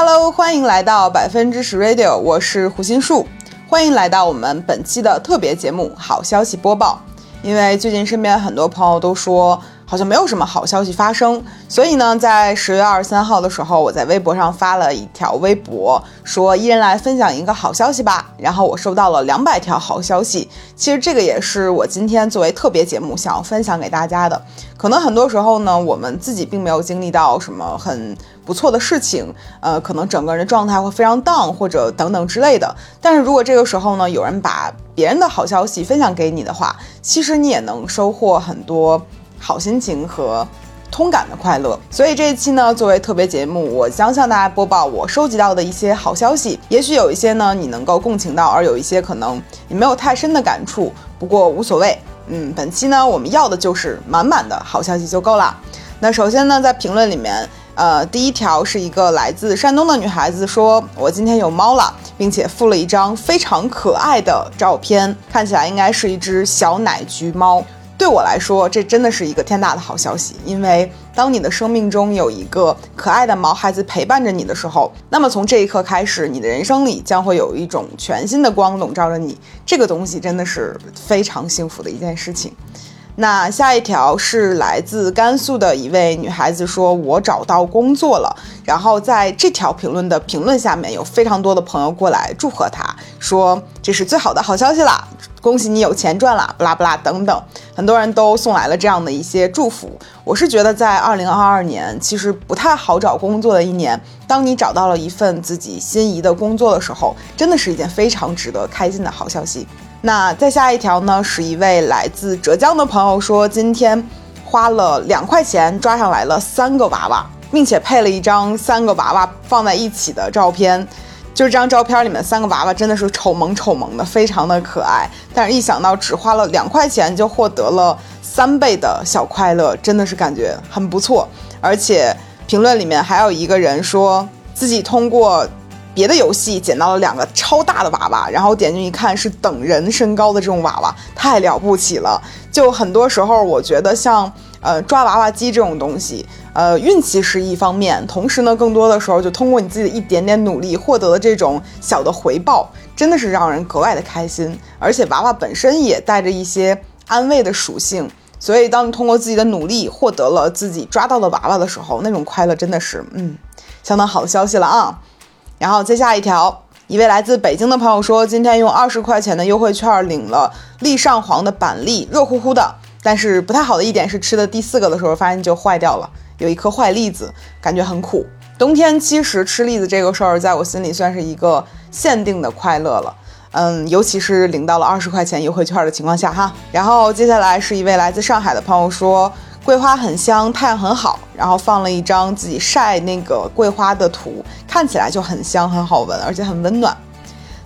Hello，欢迎来到百分之十 Radio，我是胡心树，欢迎来到我们本期的特别节目好消息播报。因为最近身边很多朋友都说。好像没有什么好消息发生，所以呢，在十月二十三号的时候，我在微博上发了一条微博，说一人来分享一个好消息吧。然后我收到了两百条好消息。其实这个也是我今天作为特别节目想要分享给大家的。可能很多时候呢，我们自己并没有经历到什么很不错的事情，呃，可能整个人的状态会非常 down 或者等等之类的。但是如果这个时候呢，有人把别人的好消息分享给你的话，其实你也能收获很多。好心情和通感的快乐，所以这一期呢，作为特别节目，我将向大家播报我收集到的一些好消息。也许有一些呢，你能够共情到，而有一些可能你没有太深的感触。不过无所谓，嗯，本期呢，我们要的就是满满的好消息就够了。那首先呢，在评论里面，呃，第一条是一个来自山东的女孩子说：“我今天有猫了，并且附了一张非常可爱的照片，看起来应该是一只小奶橘猫。”对我来说，这真的是一个天大的好消息，因为当你的生命中有一个可爱的毛孩子陪伴着你的时候，那么从这一刻开始，你的人生里将会有一种全新的光笼罩着你。这个东西真的是非常幸福的一件事情。那下一条是来自甘肃的一位女孩子说：“我找到工作了。”然后在这条评论的评论下面有非常多的朋友过来祝贺她，说这是最好的好消息啦，恭喜你有钱赚了，不啦不啦等等，很多人都送来了这样的一些祝福。我是觉得在二零二二年其实不太好找工作的一年，当你找到了一份自己心仪的工作的时候，真的是一件非常值得开心的好消息。那再下一条呢，是一位来自浙江的朋友说，今天花了两块钱抓上来了三个娃娃，并且配了一张三个娃娃放在一起的照片。就是这张照片里面三个娃娃真的是丑萌丑萌的，非常的可爱。但是一想到只花了两块钱就获得了三倍的小快乐，真的是感觉很不错。而且评论里面还有一个人说自己通过。别的游戏捡到了两个超大的娃娃，然后点进一看是等人身高的这种娃娃，太了不起了。就很多时候，我觉得像呃抓娃娃机这种东西，呃运气是一方面，同时呢，更多的时候就通过你自己的一点点努力获得的这种小的回报，真的是让人格外的开心。而且娃娃本身也带着一些安慰的属性，所以当你通过自己的努力获得了自己抓到的娃娃的时候，那种快乐真的是嗯相当好的消息了啊。然后接下一条，一位来自北京的朋友说，今天用二十块钱的优惠券领了立上皇的板栗，热乎乎的。但是不太好的一点是，吃的第四个的时候发现就坏掉了，有一颗坏栗子，感觉很苦。冬天其实吃栗子这个事儿，在我心里算是一个限定的快乐了。嗯，尤其是领到了二十块钱优惠券的情况下哈。然后接下来是一位来自上海的朋友说。桂花很香，太阳很好，然后放了一张自己晒那个桂花的图，看起来就很香，很好闻，而且很温暖。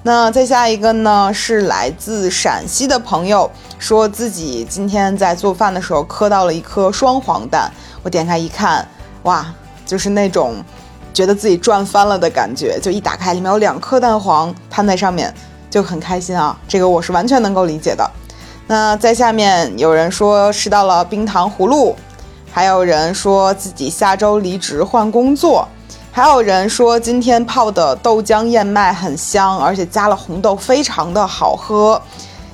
那再下一个呢，是来自陕西的朋友，说自己今天在做饭的时候磕到了一颗双黄蛋，我点开一看，哇，就是那种觉得自己赚翻了的感觉，就一打开里面有两颗蛋黄摊在上面，就很开心啊，这个我是完全能够理解的。那在下面有人说吃到了冰糖葫芦，还有人说自己下周离职换工作，还有人说今天泡的豆浆燕麦很香，而且加了红豆，非常的好喝。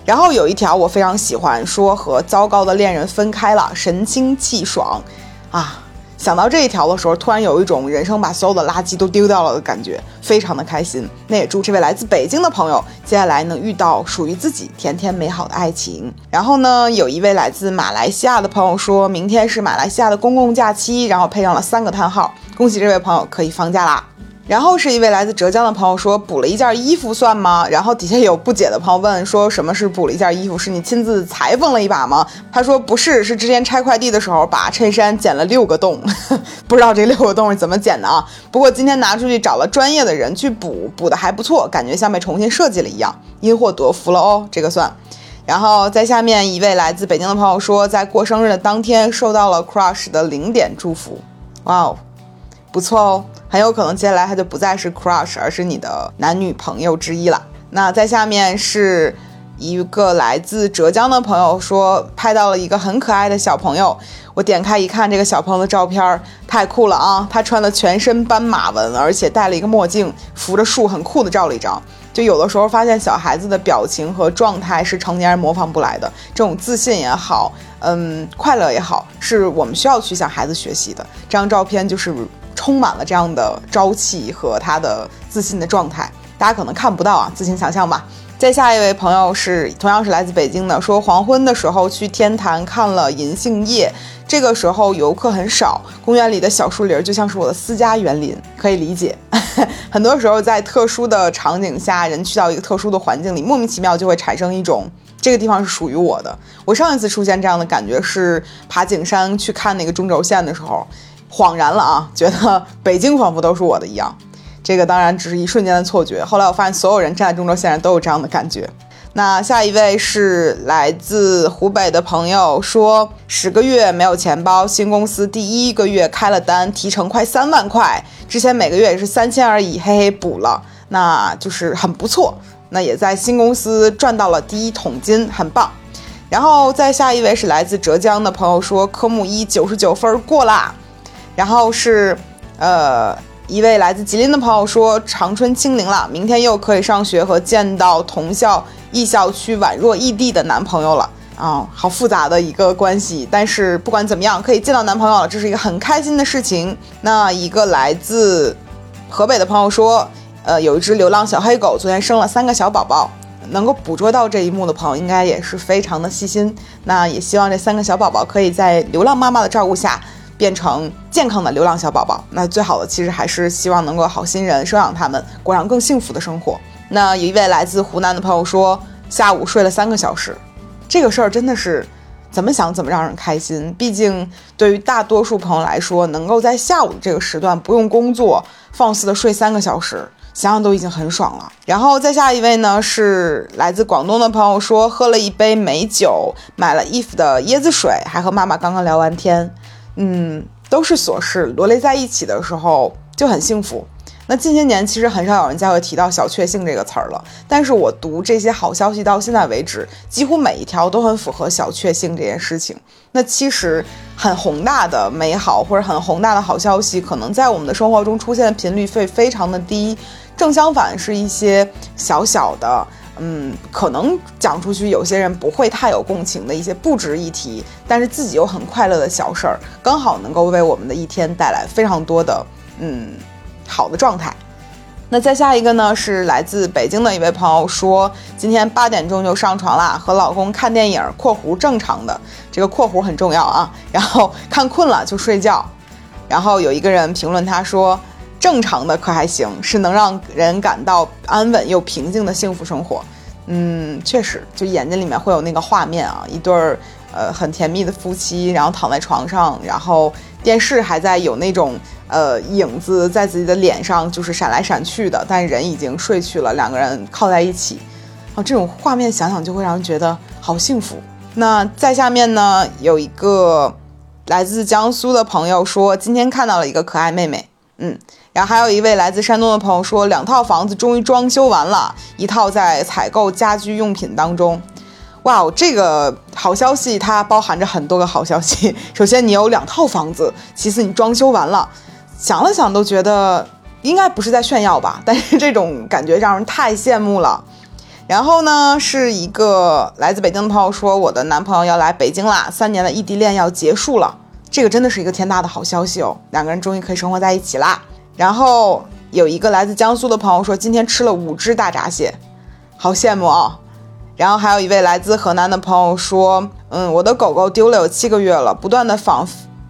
然后有一条我非常喜欢，说和糟糕的恋人分开了，神清气爽，啊。想到这一条的时候，突然有一种人生把所有的垃圾都丢掉了的感觉，非常的开心。那也祝这位来自北京的朋友接下来能遇到属于自己甜甜美好的爱情。然后呢，有一位来自马来西亚的朋友说，明天是马来西亚的公共假期，然后配上了三个叹号，恭喜这位朋友可以放假啦。然后是一位来自浙江的朋友说补了一件衣服算吗？然后底下有不解的朋友问说什么是补了一件衣服？是你亲自裁缝了一把吗？他说不是，是之前拆快递的时候把衬衫剪了六个洞，不知道这六个洞是怎么剪的啊？不过今天拿出去找了专业的人去补，补的还不错，感觉像被重新设计了一样，因祸得福了哦，这个算。然后在下面一位来自北京的朋友说，在过生日的当天收到了 Crush 的零点祝福，哇哦，不错哦。很有可能接下来他就不再是 crush，而是你的男女朋友之一了。那在下面是一个来自浙江的朋友说拍到了一个很可爱的小朋友，我点开一看，这个小朋友的照片太酷了啊！他穿的全身斑马纹，而且戴了一个墨镜，扶着树，很酷的照了一张。就有的时候发现小孩子的表情和状态是成年人模仿不来的，这种自信也好，嗯，快乐也好，是我们需要去向孩子学习的。这张照片就是充满了这样的朝气和他的自信的状态，大家可能看不到啊，自行想象吧。再下一位朋友是同样是来自北京的，说黄昏的时候去天坛看了银杏叶，这个时候游客很少，公园里的小树林就像是我的私家园林，可以理解。很多时候在特殊的场景下，人去到一个特殊的环境里，莫名其妙就会产生一种这个地方是属于我的。我上一次出现这样的感觉是爬景山去看那个中轴线的时候，恍然了啊，觉得北京仿佛都是我的一样。这个当然只是一瞬间的错觉。后来我发现，所有人站在中轴线上都有这样的感觉。那下一位是来自湖北的朋友，说十个月没有钱包，新公司第一个月开了单，提成快三万块，之前每个月也是三千而已，嘿嘿补了，那就是很不错。那也在新公司赚到了第一桶金，很棒。然后再下一位是来自浙江的朋友，说科目一九十九分过啦。然后是呃。一位来自吉林的朋友说：“长春清零了，明天又可以上学和见到同校异校区宛若异地的男朋友了啊，好复杂的一个关系。但是不管怎么样，可以见到男朋友了，这是一个很开心的事情。”那一个来自河北的朋友说：“呃，有一只流浪小黑狗，昨天生了三个小宝宝。能够捕捉到这一幕的朋友，应该也是非常的细心。那也希望这三个小宝宝可以在流浪妈妈的照顾下。”变成健康的流浪小宝宝，那最好的其实还是希望能够好心人收养他们，过上更幸福的生活。那有一位来自湖南的朋友说，下午睡了三个小时，这个事儿真的是怎么想怎么让人开心。毕竟对于大多数朋友来说，能够在下午这个时段不用工作，放肆的睡三个小时，想想都已经很爽了。然后再下一位呢，是来自广东的朋友说，喝了一杯美酒，买了 if 的椰子水，还和妈妈刚刚聊完天。嗯，都是琐事，罗列在一起的时候就很幸福。那近些年其实很少有人再会提到小确幸这个词儿了，但是我读这些好消息到现在为止，几乎每一条都很符合小确幸这件事情。那其实很宏大的美好或者很宏大的好消息，可能在我们的生活中出现的频率会非常的低，正相反是一些小小的。嗯，可能讲出去有些人不会太有共情的一些不值一提，但是自己又很快乐的小事儿，刚好能够为我们的一天带来非常多的嗯好的状态。那再下一个呢，是来自北京的一位朋友说，今天八点钟就上床啦，和老公看电影（括弧正常的这个括弧很重要啊），然后看困了就睡觉。然后有一个人评论他说。正常的可还行，是能让人感到安稳又平静的幸福生活。嗯，确实，就眼睛里面会有那个画面啊，一对儿呃很甜蜜的夫妻，然后躺在床上，然后电视还在有那种呃影子在自己的脸上就是闪来闪去的，但人已经睡去了，两个人靠在一起，啊，这种画面想想就会让人觉得好幸福。那在下面呢，有一个来自江苏的朋友说，今天看到了一个可爱妹妹，嗯。然后还有一位来自山东的朋友说，两套房子终于装修完了，一套在采购家居用品当中。哇哦，这个好消息它包含着很多个好消息。首先你有两套房子，其次你装修完了，想了想都觉得应该不是在炫耀吧，但是这种感觉让人太羡慕了。然后呢，是一个来自北京的朋友说，我的男朋友要来北京啦，三年的异地恋要结束了，这个真的是一个天大的好消息哦，两个人终于可以生活在一起啦。然后有一个来自江苏的朋友说，今天吃了五只大闸蟹，好羡慕啊！然后还有一位来自河南的朋友说，嗯，我的狗狗丢了有七个月了，不断的反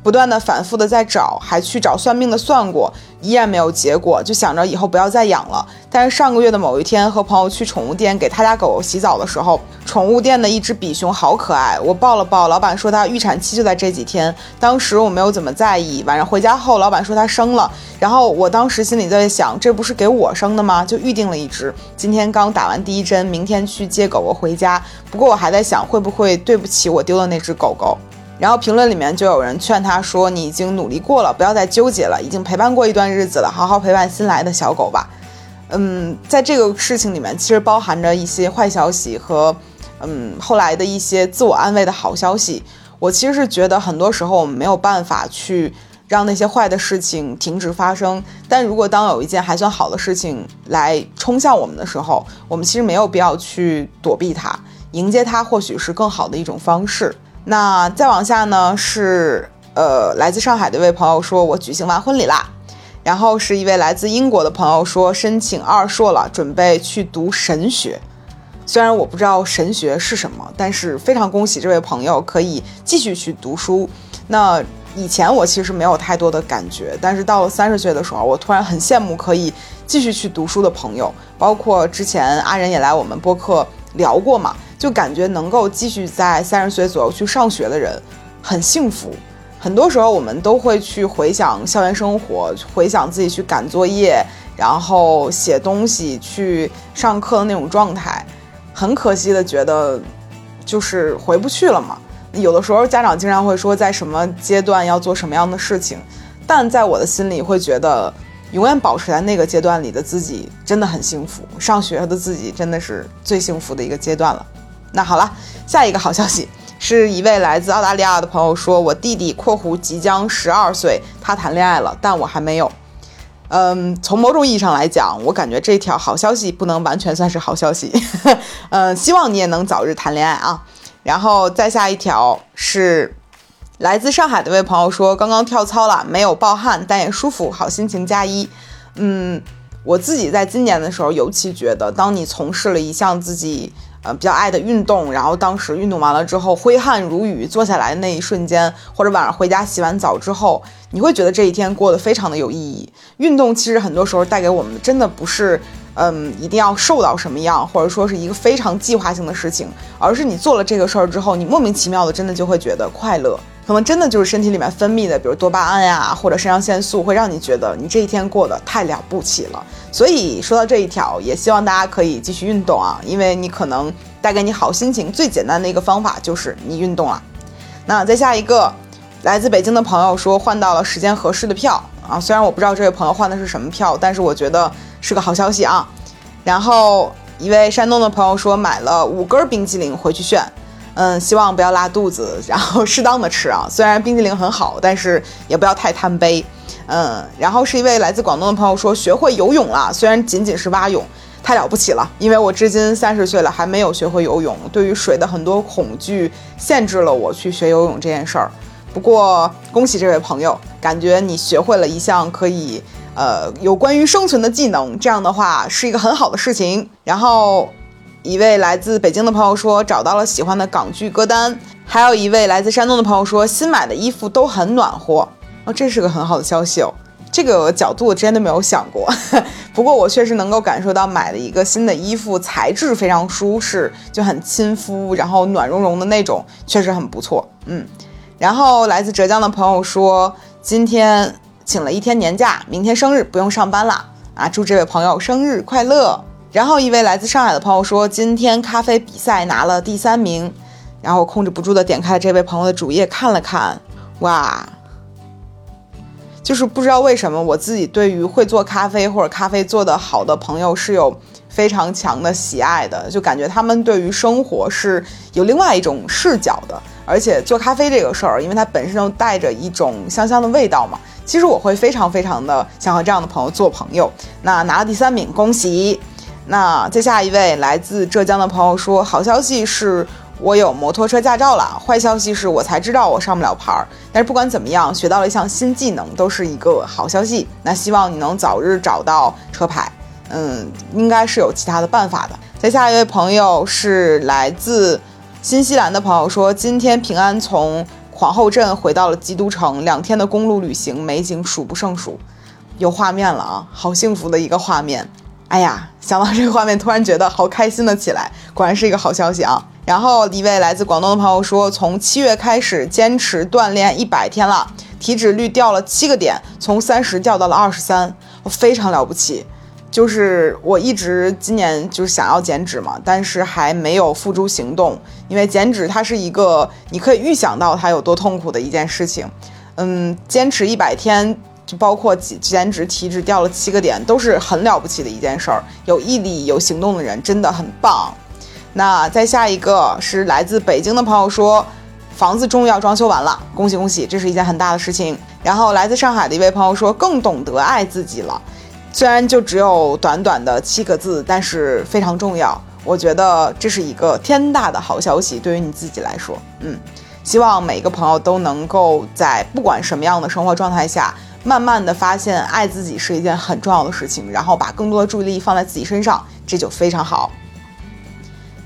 不断的反复的在找，还去找算命的算过。依然没有结果，就想着以后不要再养了。但是上个月的某一天，和朋友去宠物店给他家狗狗洗澡的时候，宠物店的一只比熊好可爱，我抱了抱。老板说它预产期就在这几天，当时我没有怎么在意。晚上回家后，老板说它生了，然后我当时心里在想，这不是给我生的吗？就预定了一只。今天刚打完第一针，明天去接狗狗回家。不过我还在想，会不会对不起我丢的那只狗狗。然后评论里面就有人劝他说：“你已经努力过了，不要再纠结了，已经陪伴过一段日子了，好好陪伴新来的小狗吧。”嗯，在这个事情里面，其实包含着一些坏消息和嗯，后来的一些自我安慰的好消息，我其实是觉得很多时候我们没有办法去让那些坏的事情停止发生。但如果当有一件还算好的事情来冲向我们的时候，我们其实没有必要去躲避它，迎接它或许是更好的一种方式。那再往下呢，是呃来自上海的一位朋友说，我举行完婚礼啦。然后是一位来自英国的朋友说申请二硕了，准备去读神学。虽然我不知道神学是什么，但是非常恭喜这位朋友可以继续去读书。那以前我其实没有太多的感觉，但是到了三十岁的时候，我突然很羡慕可以继续去读书的朋友。包括之前阿仁也来我们播客聊过嘛，就感觉能够继续在三十岁左右去上学的人很幸福。很多时候我们都会去回想校园生活，回想自己去赶作业，然后写东西、去上课的那种状态。很可惜的觉得，就是回不去了嘛。有的时候家长经常会说，在什么阶段要做什么样的事情，但在我的心里会觉得，永远保持在那个阶段里的自己真的很幸福。上学的自己真的是最幸福的一个阶段了。那好了，下一个好消息 是一位来自澳大利亚的朋友说，我弟弟（括弧即将十二岁）他谈恋爱了，但我还没有。嗯，从某种意义上来讲，我感觉这条好消息不能完全算是好消息。嗯，希望你也能早日谈恋爱啊。然后再下一条是来自上海的一位朋友说，刚刚跳操了，没有暴汗，但也舒服，好心情加一。嗯，我自己在今年的时候尤其觉得，当你从事了一项自己。比较爱的运动，然后当时运动完了之后，挥汗如雨，坐下来的那一瞬间，或者晚上回家洗完澡之后，你会觉得这一天过得非常的有意义。运动其实很多时候带给我们的，真的不是，嗯，一定要瘦到什么样，或者说是一个非常计划性的事情，而是你做了这个事儿之后，你莫名其妙的真的就会觉得快乐。可能真的就是身体里面分泌的，比如多巴胺呀，或者肾上腺素，会让你觉得你这一天过得太了不起了。所以说到这一条，也希望大家可以继续运动啊，因为你可能带给你好心情最简单的一个方法就是你运动了。那再下一个，来自北京的朋友说换到了时间合适的票啊，虽然我不知道这位朋友换的是什么票，但是我觉得是个好消息啊。然后一位山东的朋友说买了五根冰激凌回去炫。嗯，希望不要拉肚子，然后适当的吃啊。虽然冰激凌很好，但是也不要太贪杯。嗯，然后是一位来自广东的朋友说学会游泳了，虽然仅仅是蛙泳，太了不起了。因为我至今三十岁了还没有学会游泳，对于水的很多恐惧限制了我去学游泳这件事儿。不过恭喜这位朋友，感觉你学会了一项可以呃有关于生存的技能，这样的话是一个很好的事情。然后。一位来自北京的朋友说找到了喜欢的港剧歌单，还有一位来自山东的朋友说新买的衣服都很暖和哦，这是个很好的消息哦。这个角度我之前都没有想过，不过我确实能够感受到买了一个新的衣服，材质非常舒适，就很亲肤，然后暖融融的那种，确实很不错。嗯，然后来自浙江的朋友说今天请了一天年假，明天生日不用上班啦啊，祝这位朋友生日快乐。然后一位来自上海的朋友说，今天咖啡比赛拿了第三名，然后控制不住的点开了这位朋友的主页看了看，哇，就是不知道为什么我自己对于会做咖啡或者咖啡做得好的朋友是有非常强的喜爱的，就感觉他们对于生活是有另外一种视角的，而且做咖啡这个事儿，因为它本身就带着一种香香的味道嘛，其实我会非常非常的想和这样的朋友做朋友。那拿了第三名，恭喜！那再下一位来自浙江的朋友说：“好消息是我有摩托车驾照了，坏消息是我才知道我上不了牌儿。但是不管怎么样，学到了一项新技能，都是一个好消息。那希望你能早日找到车牌，嗯，应该是有其他的办法的。”再下一位朋友是来自新西兰的朋友说：“今天平安从皇后镇回到了基督城，两天的公路旅行，美景数不胜数，有画面了啊，好幸福的一个画面。”哎呀，想到这个画面，突然觉得好开心的起来，果然是一个好消息啊！然后一位来自广东的朋友说，从七月开始坚持锻炼一百天了，体脂率掉了七个点，从三十掉到了二十三，我非常了不起。就是我一直今年就是想要减脂嘛，但是还没有付诸行动，因为减脂它是一个你可以预想到它有多痛苦的一件事情。嗯，坚持一百天。就包括减减脂、体脂掉了七个点，都是很了不起的一件事儿。有毅力、有行动的人真的很棒。那再下一个是来自北京的朋友说，房子终于要装修完了，恭喜恭喜，这是一件很大的事情。然后来自上海的一位朋友说，更懂得爱自己了，虽然就只有短短的七个字，但是非常重要。我觉得这是一个天大的好消息，对于你自己来说，嗯，希望每个朋友都能够在不管什么样的生活状态下，慢慢的发现爱自己是一件很重要的事情，然后把更多的注意力放在自己身上，这就非常好。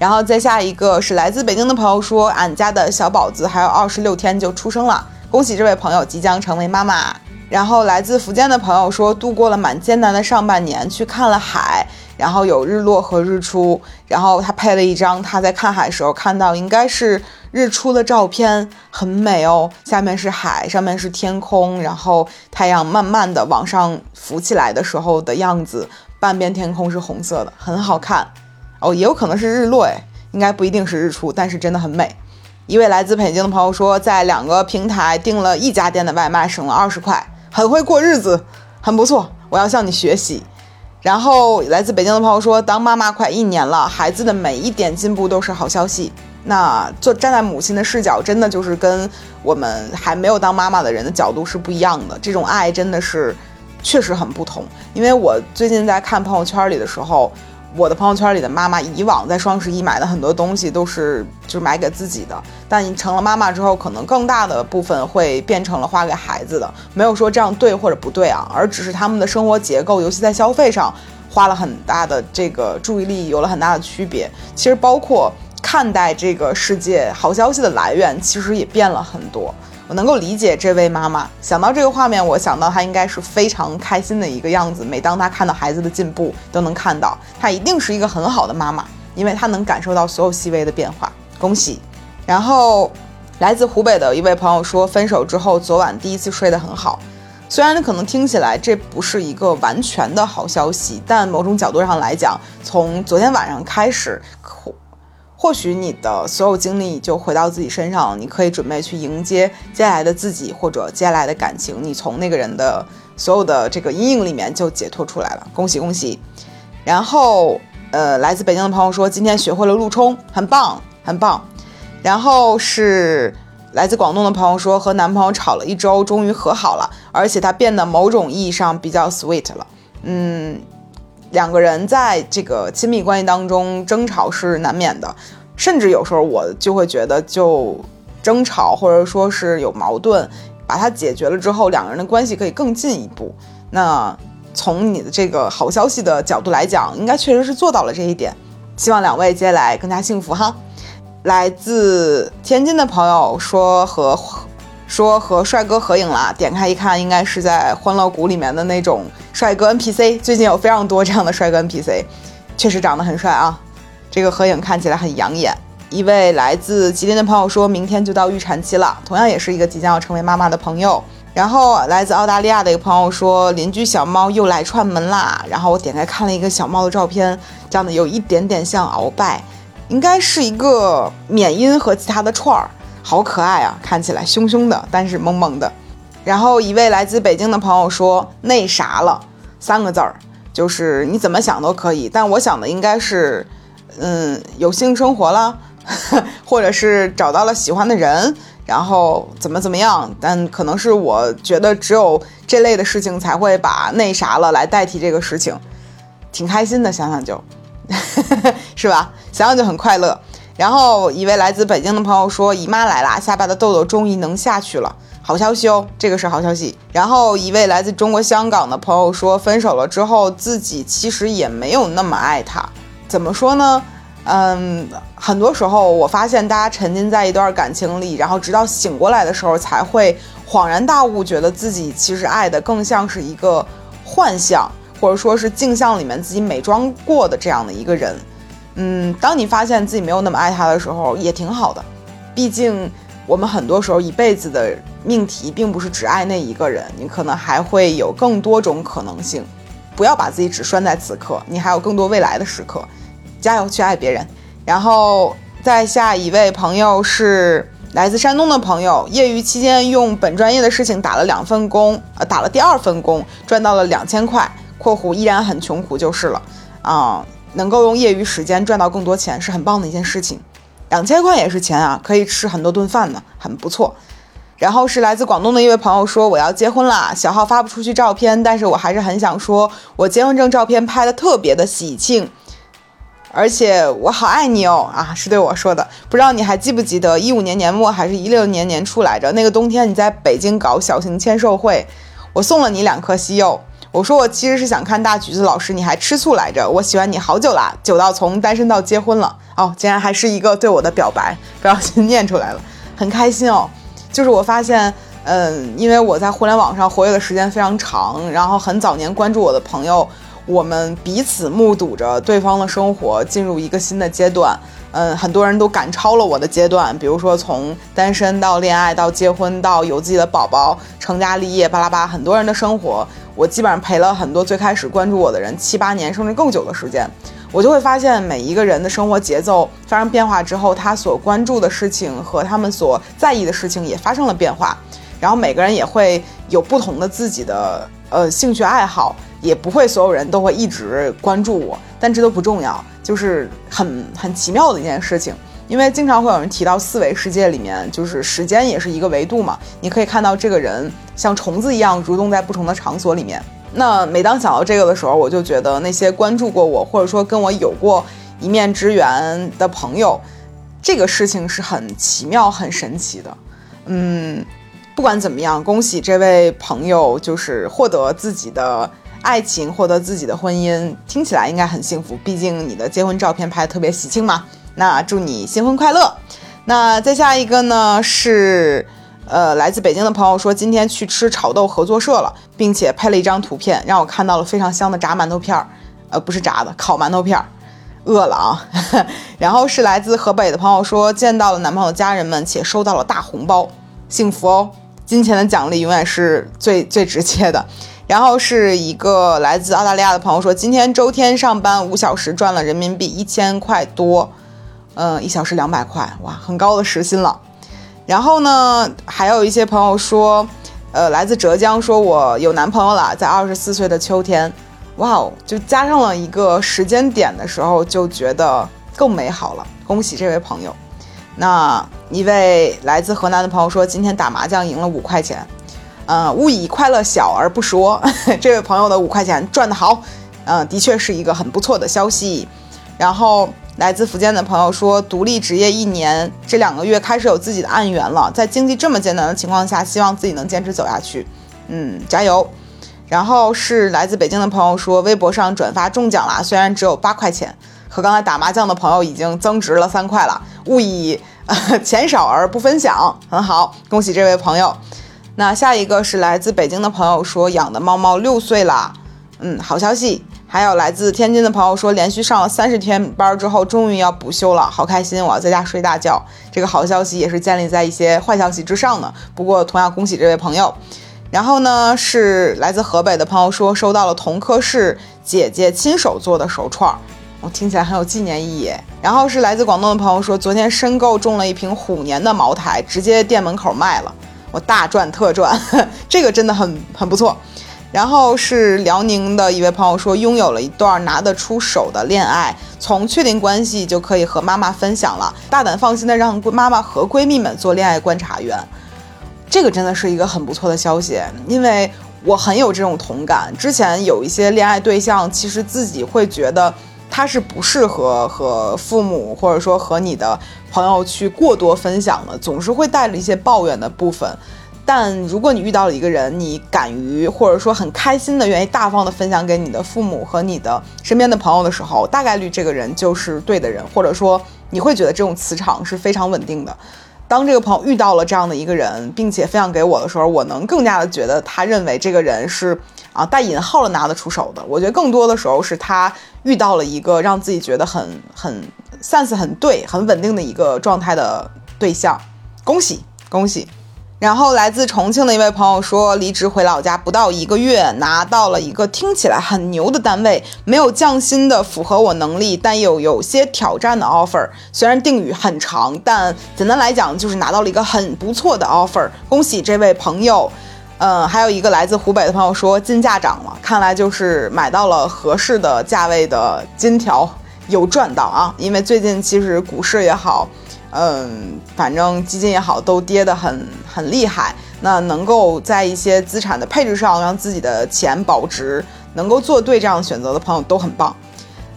然后再下一个是来自北京的朋友说，俺家的小宝子还有二十六天就出生了，恭喜这位朋友即将成为妈妈。然后来自福建的朋友说，度过了蛮艰难的上半年，去看了海，然后有日落和日出，然后他配了一张他在看海时候看到应该是日出的照片，很美哦，下面是海，上面是天空，然后太阳慢慢的往上浮起来的时候的样子，半边天空是红色的，很好看。哦，也有可能是日落，哎，应该不一定是日出，但是真的很美。一位来自北京的朋友说，在两个平台订了一家店的外卖，省了二十块，很会过日子，很不错，我要向你学习。然后来自北京的朋友说，当妈妈快一年了，孩子的每一点进步都是好消息。那做站在母亲的视角，真的就是跟我们还没有当妈妈的人的角度是不一样的，这种爱真的是确实很不同。因为我最近在看朋友圈里的时候。我的朋友圈里的妈妈，以往在双十一买的很多东西都是就是买给自己的，但成了妈妈之后，可能更大的部分会变成了花给孩子的。没有说这样对或者不对啊，而只是他们的生活结构，尤其在消费上，花了很大的这个注意力，有了很大的区别。其实包括看待这个世界好消息的来源，其实也变了很多。能够理解这位妈妈想到这个画面，我想到她应该是非常开心的一个样子。每当她看到孩子的进步，都能看到她一定是一个很好的妈妈，因为她能感受到所有细微的变化。恭喜！然后来自湖北的一位朋友说，分手之后昨晚第一次睡得很好。虽然可能听起来这不是一个完全的好消息，但某种角度上来讲，从昨天晚上开始。或许你的所有精力就回到自己身上，你可以准备去迎接接下来的自己或者接下来的感情，你从那个人的所有的这个阴影里面就解脱出来了，恭喜恭喜！然后，呃，来自北京的朋友说今天学会了路冲，很棒很棒。然后是来自广东的朋友说和男朋友吵了一周，终于和好了，而且他变得某种意义上比较 sweet 了，嗯。两个人在这个亲密关系当中争吵是难免的，甚至有时候我就会觉得，就争吵或者说是有矛盾，把它解决了之后，两个人的关系可以更进一步。那从你的这个好消息的角度来讲，应该确实是做到了这一点。希望两位接下来更加幸福哈。来自天津的朋友说和。说和帅哥合影了，点开一看，应该是在欢乐谷里面的那种帅哥 NPC。最近有非常多这样的帅哥 NPC，确实长得很帅啊。这个合影看起来很养眼。一位来自吉林的朋友说，明天就到预产期了，同样也是一个即将要成为妈妈的朋友。然后来自澳大利亚的一个朋友说，邻居小猫又来串门啦。然后我点开看了一个小猫的照片，长得有一点点像鳌拜，应该是一个缅因和其他的串儿。好可爱啊，看起来凶凶的，但是萌萌的。然后一位来自北京的朋友说：“那啥了，三个字儿，就是你怎么想都可以。但我想的应该是，嗯，有性生活了，或者是找到了喜欢的人，然后怎么怎么样。但可能是我觉得只有这类的事情才会把那啥了来代替这个事情，挺开心的，想想就，是吧？想想就很快乐。”然后一位来自北京的朋友说：“姨妈来啦，下巴的痘痘终于能下去了，好消息哦，这个是好消息。”然后一位来自中国香港的朋友说：“分手了之后，自己其实也没有那么爱他。怎么说呢？嗯，很多时候我发现大家沉浸在一段感情里，然后直到醒过来的时候，才会恍然大悟，觉得自己其实爱的更像是一个幻象，或者说是镜像里面自己美妆过的这样的一个人。”嗯，当你发现自己没有那么爱他的时候，也挺好的。毕竟，我们很多时候一辈子的命题并不是只爱那一个人，你可能还会有更多种可能性。不要把自己只拴在此刻，你还有更多未来的时刻。加油，去爱别人。然后再下一位朋友是来自山东的朋友，业余期间用本专业的事情打了两份工，呃，打了第二份工，赚到了两千块（括弧依然很穷苦就是了）。啊。能够用业余时间赚到更多钱，是很棒的一件事情。两千块也是钱啊，可以吃很多顿饭呢，很不错。然后是来自广东的一位朋友说我要结婚啦，小号发不出去照片，但是我还是很想说，我结婚证照片拍的特别的喜庆，而且我好爱你哦啊，是对我说的。不知道你还记不记得一五年年末还是一六年年初来着？那个冬天你在北京搞小型签售会，我送了你两颗西柚。我说我其实是想看大橘子老师，你还吃醋来着。我喜欢你好久啦，久到从单身到结婚了哦，竟然还是一个对我的表白，不小心念出来了，很开心哦。就是我发现，嗯，因为我在互联网上活跃的时间非常长，然后很早年关注我的朋友，我们彼此目睹着对方的生活进入一个新的阶段。嗯，很多人都赶超了我的阶段，比如说从单身到恋爱到结婚到有自己的宝宝成家立业巴拉巴，很多人的生活，我基本上陪了很多最开始关注我的人七八年甚至更久的时间，我就会发现每一个人的生活节奏发生变化之后，他所关注的事情和他们所在意的事情也发生了变化，然后每个人也会有不同的自己的呃兴趣爱好，也不会所有人都会一直关注我，但这都不重要。就是很很奇妙的一件事情，因为经常会有人提到四维世界里面，就是时间也是一个维度嘛。你可以看到这个人像虫子一样蠕动在不同的场所里面。那每当想到这个的时候，我就觉得那些关注过我或者说跟我有过一面之缘的朋友，这个事情是很奇妙、很神奇的。嗯，不管怎么样，恭喜这位朋友，就是获得自己的。爱情获得自己的婚姻，听起来应该很幸福。毕竟你的结婚照片拍的特别喜庆嘛。那祝你新婚快乐。那再下一个呢是，呃，来自北京的朋友说今天去吃炒豆合作社了，并且拍了一张图片，让我看到了非常香的炸馒头片儿，呃，不是炸的，烤馒头片儿，饿了啊。然后是来自河北的朋友说见到了男朋友家人们，且收到了大红包，幸福哦。金钱的奖励永远是最最直接的。然后是一个来自澳大利亚的朋友说，今天周天上班五小时赚了人民币一千块多，嗯，一小时两百块，哇，很高的时薪了。然后呢，还有一些朋友说，呃，来自浙江说，我有男朋友了，在二十四岁的秋天，哇哦，就加上了一个时间点的时候，就觉得更美好了。恭喜这位朋友。那一位来自河南的朋友说，今天打麻将赢了五块钱。嗯，勿以快乐小而不说。这位朋友的五块钱赚得好，嗯，的确是一个很不错的消息。然后来自福建的朋友说，独立职业一年，这两个月开始有自己的案源了。在经济这么艰难的情况下，希望自己能坚持走下去。嗯，加油。然后是来自北京的朋友说，微博上转发中奖了，虽然只有八块钱，和刚才打麻将的朋友已经增值了三块了。勿以钱少而不分享，很好，恭喜这位朋友。那下一个是来自北京的朋友说养的猫猫六岁了，嗯，好消息。还有来自天津的朋友说连续上了三十天班之后终于要补休了，好开心，我要在家睡大觉。这个好消息也是建立在一些坏消息之上的。不过同样恭喜这位朋友。然后呢是来自河北的朋友说收到了同科室姐姐亲手做的手串，我听起来很有纪念意义。然后是来自广东的朋友说昨天申购中了一瓶虎年的茅台，直接店门口卖了。我大赚特赚，这个真的很很不错。然后是辽宁的一位朋友说，拥有了一段拿得出手的恋爱，从确定关系就可以和妈妈分享了，大胆放心的让妈妈和闺蜜们做恋爱观察员。这个真的是一个很不错的消息，因为我很有这种同感。之前有一些恋爱对象，其实自己会觉得。他是不适合和父母或者说和你的朋友去过多分享的，总是会带着一些抱怨的部分。但如果你遇到了一个人，你敢于或者说很开心的愿意大方的分享给你的父母和你的身边的朋友的时候，大概率这个人就是对的人，或者说你会觉得这种磁场是非常稳定的。当这个朋友遇到了这样的一个人，并且分享给我的时候，我能更加的觉得他认为这个人是啊带引号的拿得出手的。我觉得更多的时候是他遇到了一个让自己觉得很很 sense 很对、很稳定的一个状态的对象。恭喜恭喜！然后来自重庆的一位朋友说，离职回老家不到一个月，拿到了一个听起来很牛的单位，没有降薪的，符合我能力，但又有些挑战的 offer。虽然定语很长，但简单来讲就是拿到了一个很不错的 offer。恭喜这位朋友。嗯，还有一个来自湖北的朋友说，金价涨了，看来就是买到了合适的价位的金条。有赚到啊，因为最近其实股市也好，嗯，反正基金也好，都跌得很很厉害。那能够在一些资产的配置上让自己的钱保值，能够做对这样选择的朋友都很棒。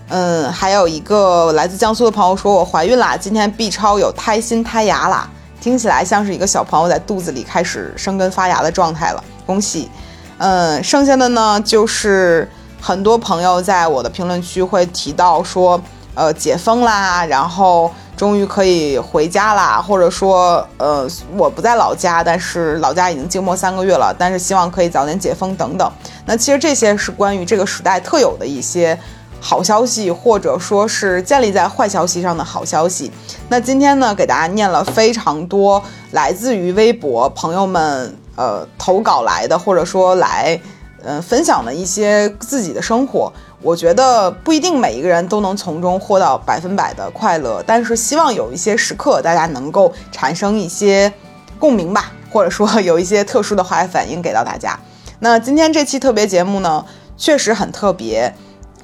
嗯，还有一个来自江苏的朋友说，我怀孕啦，今天 B 超有胎心胎芽啦，听起来像是一个小朋友在肚子里开始生根发芽的状态了，恭喜。嗯，剩下的呢就是很多朋友在我的评论区会提到说，呃，解封啦，然后。终于可以回家啦，或者说，呃，我不在老家，但是老家已经静默三个月了，但是希望可以早点解封等等。那其实这些是关于这个时代特有的一些好消息，或者说是建立在坏消息上的好消息。那今天呢，给大家念了非常多来自于微博朋友们呃投稿来的，或者说来嗯分享的一些自己的生活。我觉得不一定每一个人都能从中获到百分百的快乐，但是希望有一些时刻大家能够产生一些共鸣吧，或者说有一些特殊的化学反应给到大家。那今天这期特别节目呢，确实很特别。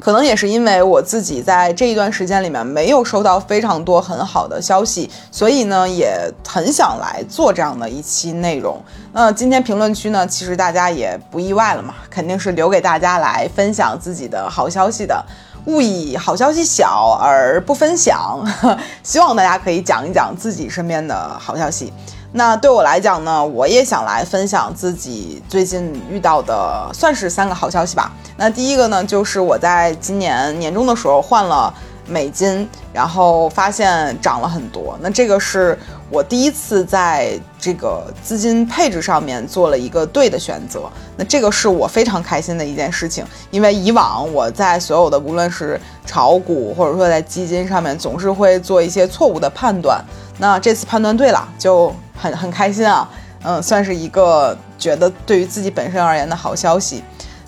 可能也是因为我自己在这一段时间里面没有收到非常多很好的消息，所以呢也很想来做这样的一期内容。那今天评论区呢，其实大家也不意外了嘛，肯定是留给大家来分享自己的好消息的。勿以好消息小而不分享，希望大家可以讲一讲自己身边的好消息。那对我来讲呢，我也想来分享自己最近遇到的，算是三个好消息吧。那第一个呢，就是我在今年年终的时候换了美金，然后发现涨了很多。那这个是我第一次在这个资金配置上面做了一个对的选择。那这个是我非常开心的一件事情，因为以往我在所有的无论是炒股或者说在基金上面，总是会做一些错误的判断。那这次判断对了，就。很很开心啊，嗯，算是一个觉得对于自己本身而言的好消息。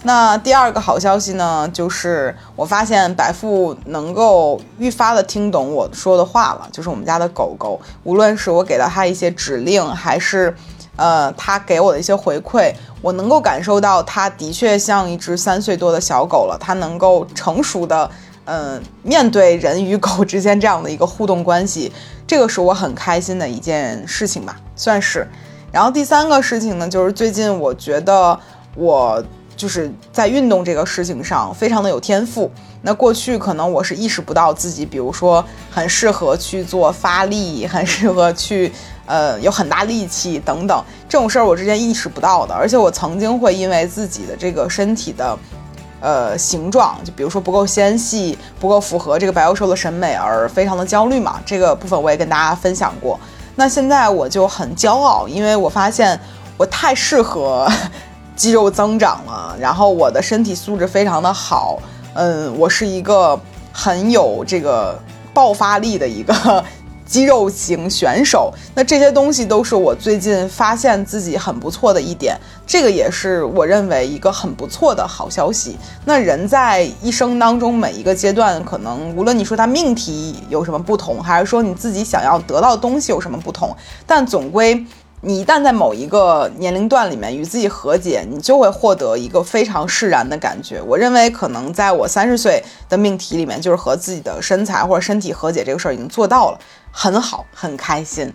那第二个好消息呢，就是我发现白富能够愈发的听懂我说的话了，就是我们家的狗狗，无论是我给到它一些指令，还是呃它给我的一些回馈，我能够感受到它的确像一只三岁多的小狗了，它能够成熟的。嗯，面对人与狗之间这样的一个互动关系，这个是我很开心的一件事情吧，算是。然后第三个事情呢，就是最近我觉得我就是在运动这个事情上非常的有天赋。那过去可能我是意识不到自己，比如说很适合去做发力，很适合去呃有很大力气等等这种事儿，我之前意识不到的。而且我曾经会因为自己的这个身体的。呃，形状就比如说不够纤细，不够符合这个白幼瘦的审美而非常的焦虑嘛。这个部分我也跟大家分享过。那现在我就很骄傲，因为我发现我太适合 肌肉增长了，然后我的身体素质非常的好。嗯，我是一个很有这个爆发力的一个。肌肉型选手，那这些东西都是我最近发现自己很不错的一点，这个也是我认为一个很不错的好消息。那人在一生当中每一个阶段，可能无论你说他命题有什么不同，还是说你自己想要得到的东西有什么不同，但总归。你一旦在某一个年龄段里面与自己和解，你就会获得一个非常释然的感觉。我认为，可能在我三十岁的命题里面，就是和自己的身材或者身体和解这个事儿已经做到了，很好，很开心。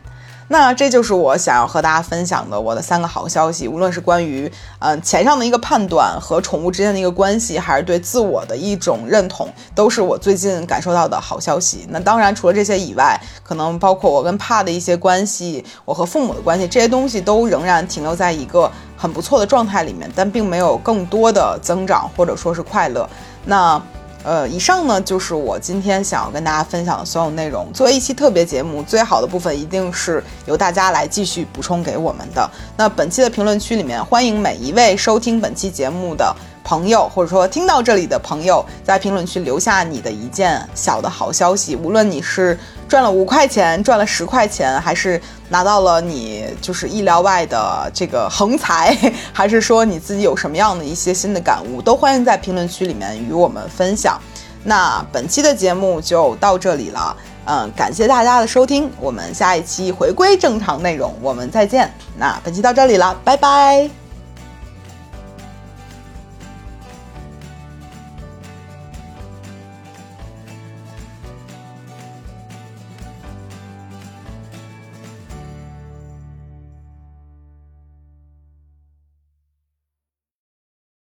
那这就是我想要和大家分享的我的三个好消息，无论是关于嗯钱上的一个判断和宠物之间的一个关系，还是对自我的一种认同，都是我最近感受到的好消息。那当然，除了这些以外，可能包括我跟帕的一些关系，我和父母的关系，这些东西都仍然停留在一个很不错的状态里面，但并没有更多的增长或者说是快乐。那。呃，以上呢就是我今天想要跟大家分享的所有内容。作为一期特别节目，最好的部分一定是由大家来继续补充给我们的。那本期的评论区里面，欢迎每一位收听本期节目的。朋友，或者说听到这里的朋友，在评论区留下你的一件小的好消息。无论你是赚了五块钱，赚了十块钱，还是拿到了你就是意料外的这个横财，还是说你自己有什么样的一些新的感悟，都欢迎在评论区里面与我们分享。那本期的节目就到这里了，嗯，感谢大家的收听，我们下一期回归正常内容，我们再见。那本期到这里了，拜拜。